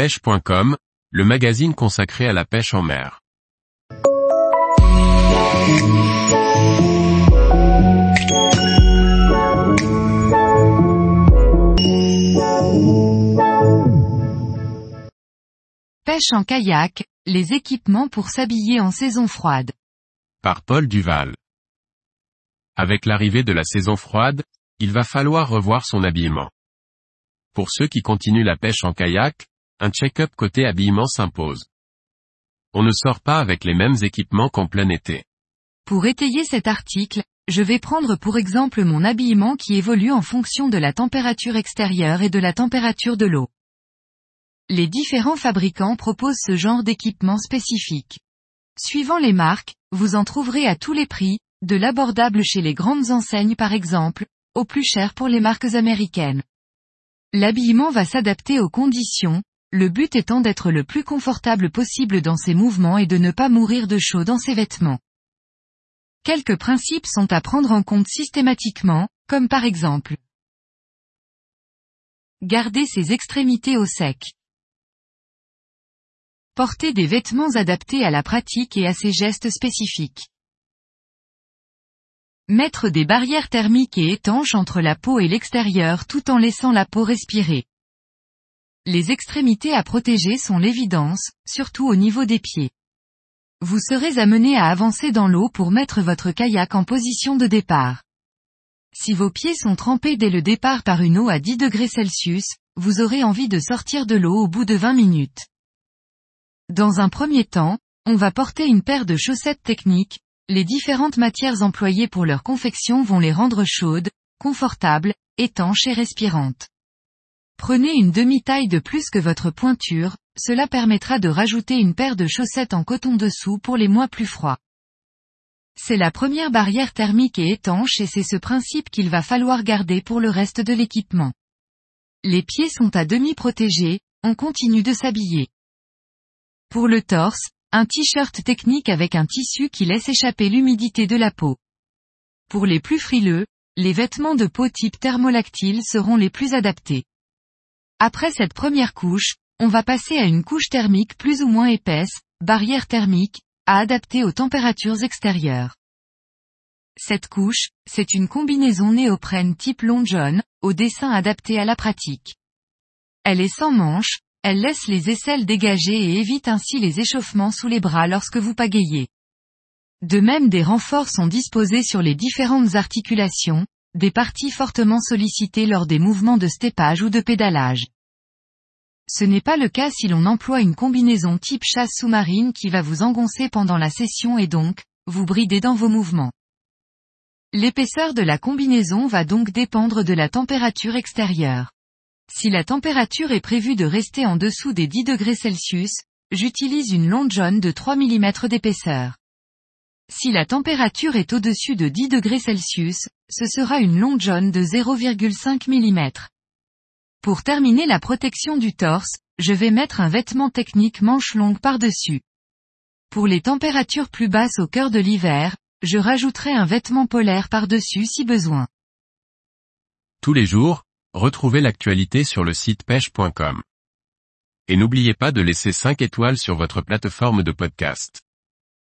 pêche.com, le magazine consacré à la pêche en mer. Pêche en kayak, les équipements pour s'habiller en saison froide. Par Paul Duval. Avec l'arrivée de la saison froide, il va falloir revoir son habillement. Pour ceux qui continuent la pêche en kayak, un check-up côté habillement s'impose. On ne sort pas avec les mêmes équipements qu'en plein été. Pour étayer cet article, je vais prendre pour exemple mon habillement qui évolue en fonction de la température extérieure et de la température de l'eau. Les différents fabricants proposent ce genre d'équipement spécifique. Suivant les marques, vous en trouverez à tous les prix, de l'abordable chez les grandes enseignes par exemple, au plus cher pour les marques américaines. L'habillement va s'adapter aux conditions, le but étant d'être le plus confortable possible dans ses mouvements et de ne pas mourir de chaud dans ses vêtements. Quelques principes sont à prendre en compte systématiquement, comme par exemple Garder ses extrémités au sec. Porter des vêtements adaptés à la pratique et à ses gestes spécifiques. Mettre des barrières thermiques et étanches entre la peau et l'extérieur tout en laissant la peau respirer. Les extrémités à protéger sont l'évidence, surtout au niveau des pieds. Vous serez amené à avancer dans l'eau pour mettre votre kayak en position de départ. Si vos pieds sont trempés dès le départ par une eau à 10 degrés vous aurez envie de sortir de l'eau au bout de 20 minutes. Dans un premier temps, on va porter une paire de chaussettes techniques, les différentes matières employées pour leur confection vont les rendre chaudes, confortables, étanches et respirantes. Prenez une demi-taille de plus que votre pointure, cela permettra de rajouter une paire de chaussettes en coton dessous pour les mois plus froids. C'est la première barrière thermique et étanche et c'est ce principe qu'il va falloir garder pour le reste de l'équipement. Les pieds sont à demi protégés, on continue de s'habiller. Pour le torse, un t-shirt technique avec un tissu qui laisse échapper l'humidité de la peau. Pour les plus frileux, les vêtements de peau type thermolactyle seront les plus adaptés. Après cette première couche, on va passer à une couche thermique plus ou moins épaisse, barrière thermique, à adapter aux températures extérieures. Cette couche, c'est une combinaison néoprène type long john, au dessin adapté à la pratique. Elle est sans manches, elle laisse les aisselles dégagées et évite ainsi les échauffements sous les bras lorsque vous pagayez. De même des renforts sont disposés sur les différentes articulations, des parties fortement sollicitées lors des mouvements de steppage ou de pédalage. Ce n'est pas le cas si l'on emploie une combinaison type chasse sous-marine qui va vous engoncer pendant la session et donc, vous brider dans vos mouvements. L'épaisseur de la combinaison va donc dépendre de la température extérieure. Si la température est prévue de rester en dessous des 10 degrés j'utilise une long john de 3 mm d'épaisseur. Si la température est au-dessus de 10 degrés Celsius, ce sera une long john de 0,5 mm. Pour terminer la protection du torse, je vais mettre un vêtement technique manche longue par-dessus. Pour les températures plus basses au cœur de l'hiver, je rajouterai un vêtement polaire par-dessus si besoin. Tous les jours, Retrouvez l'actualité sur le site pêche.com. Et n'oubliez pas de laisser 5 étoiles sur votre plateforme de podcast.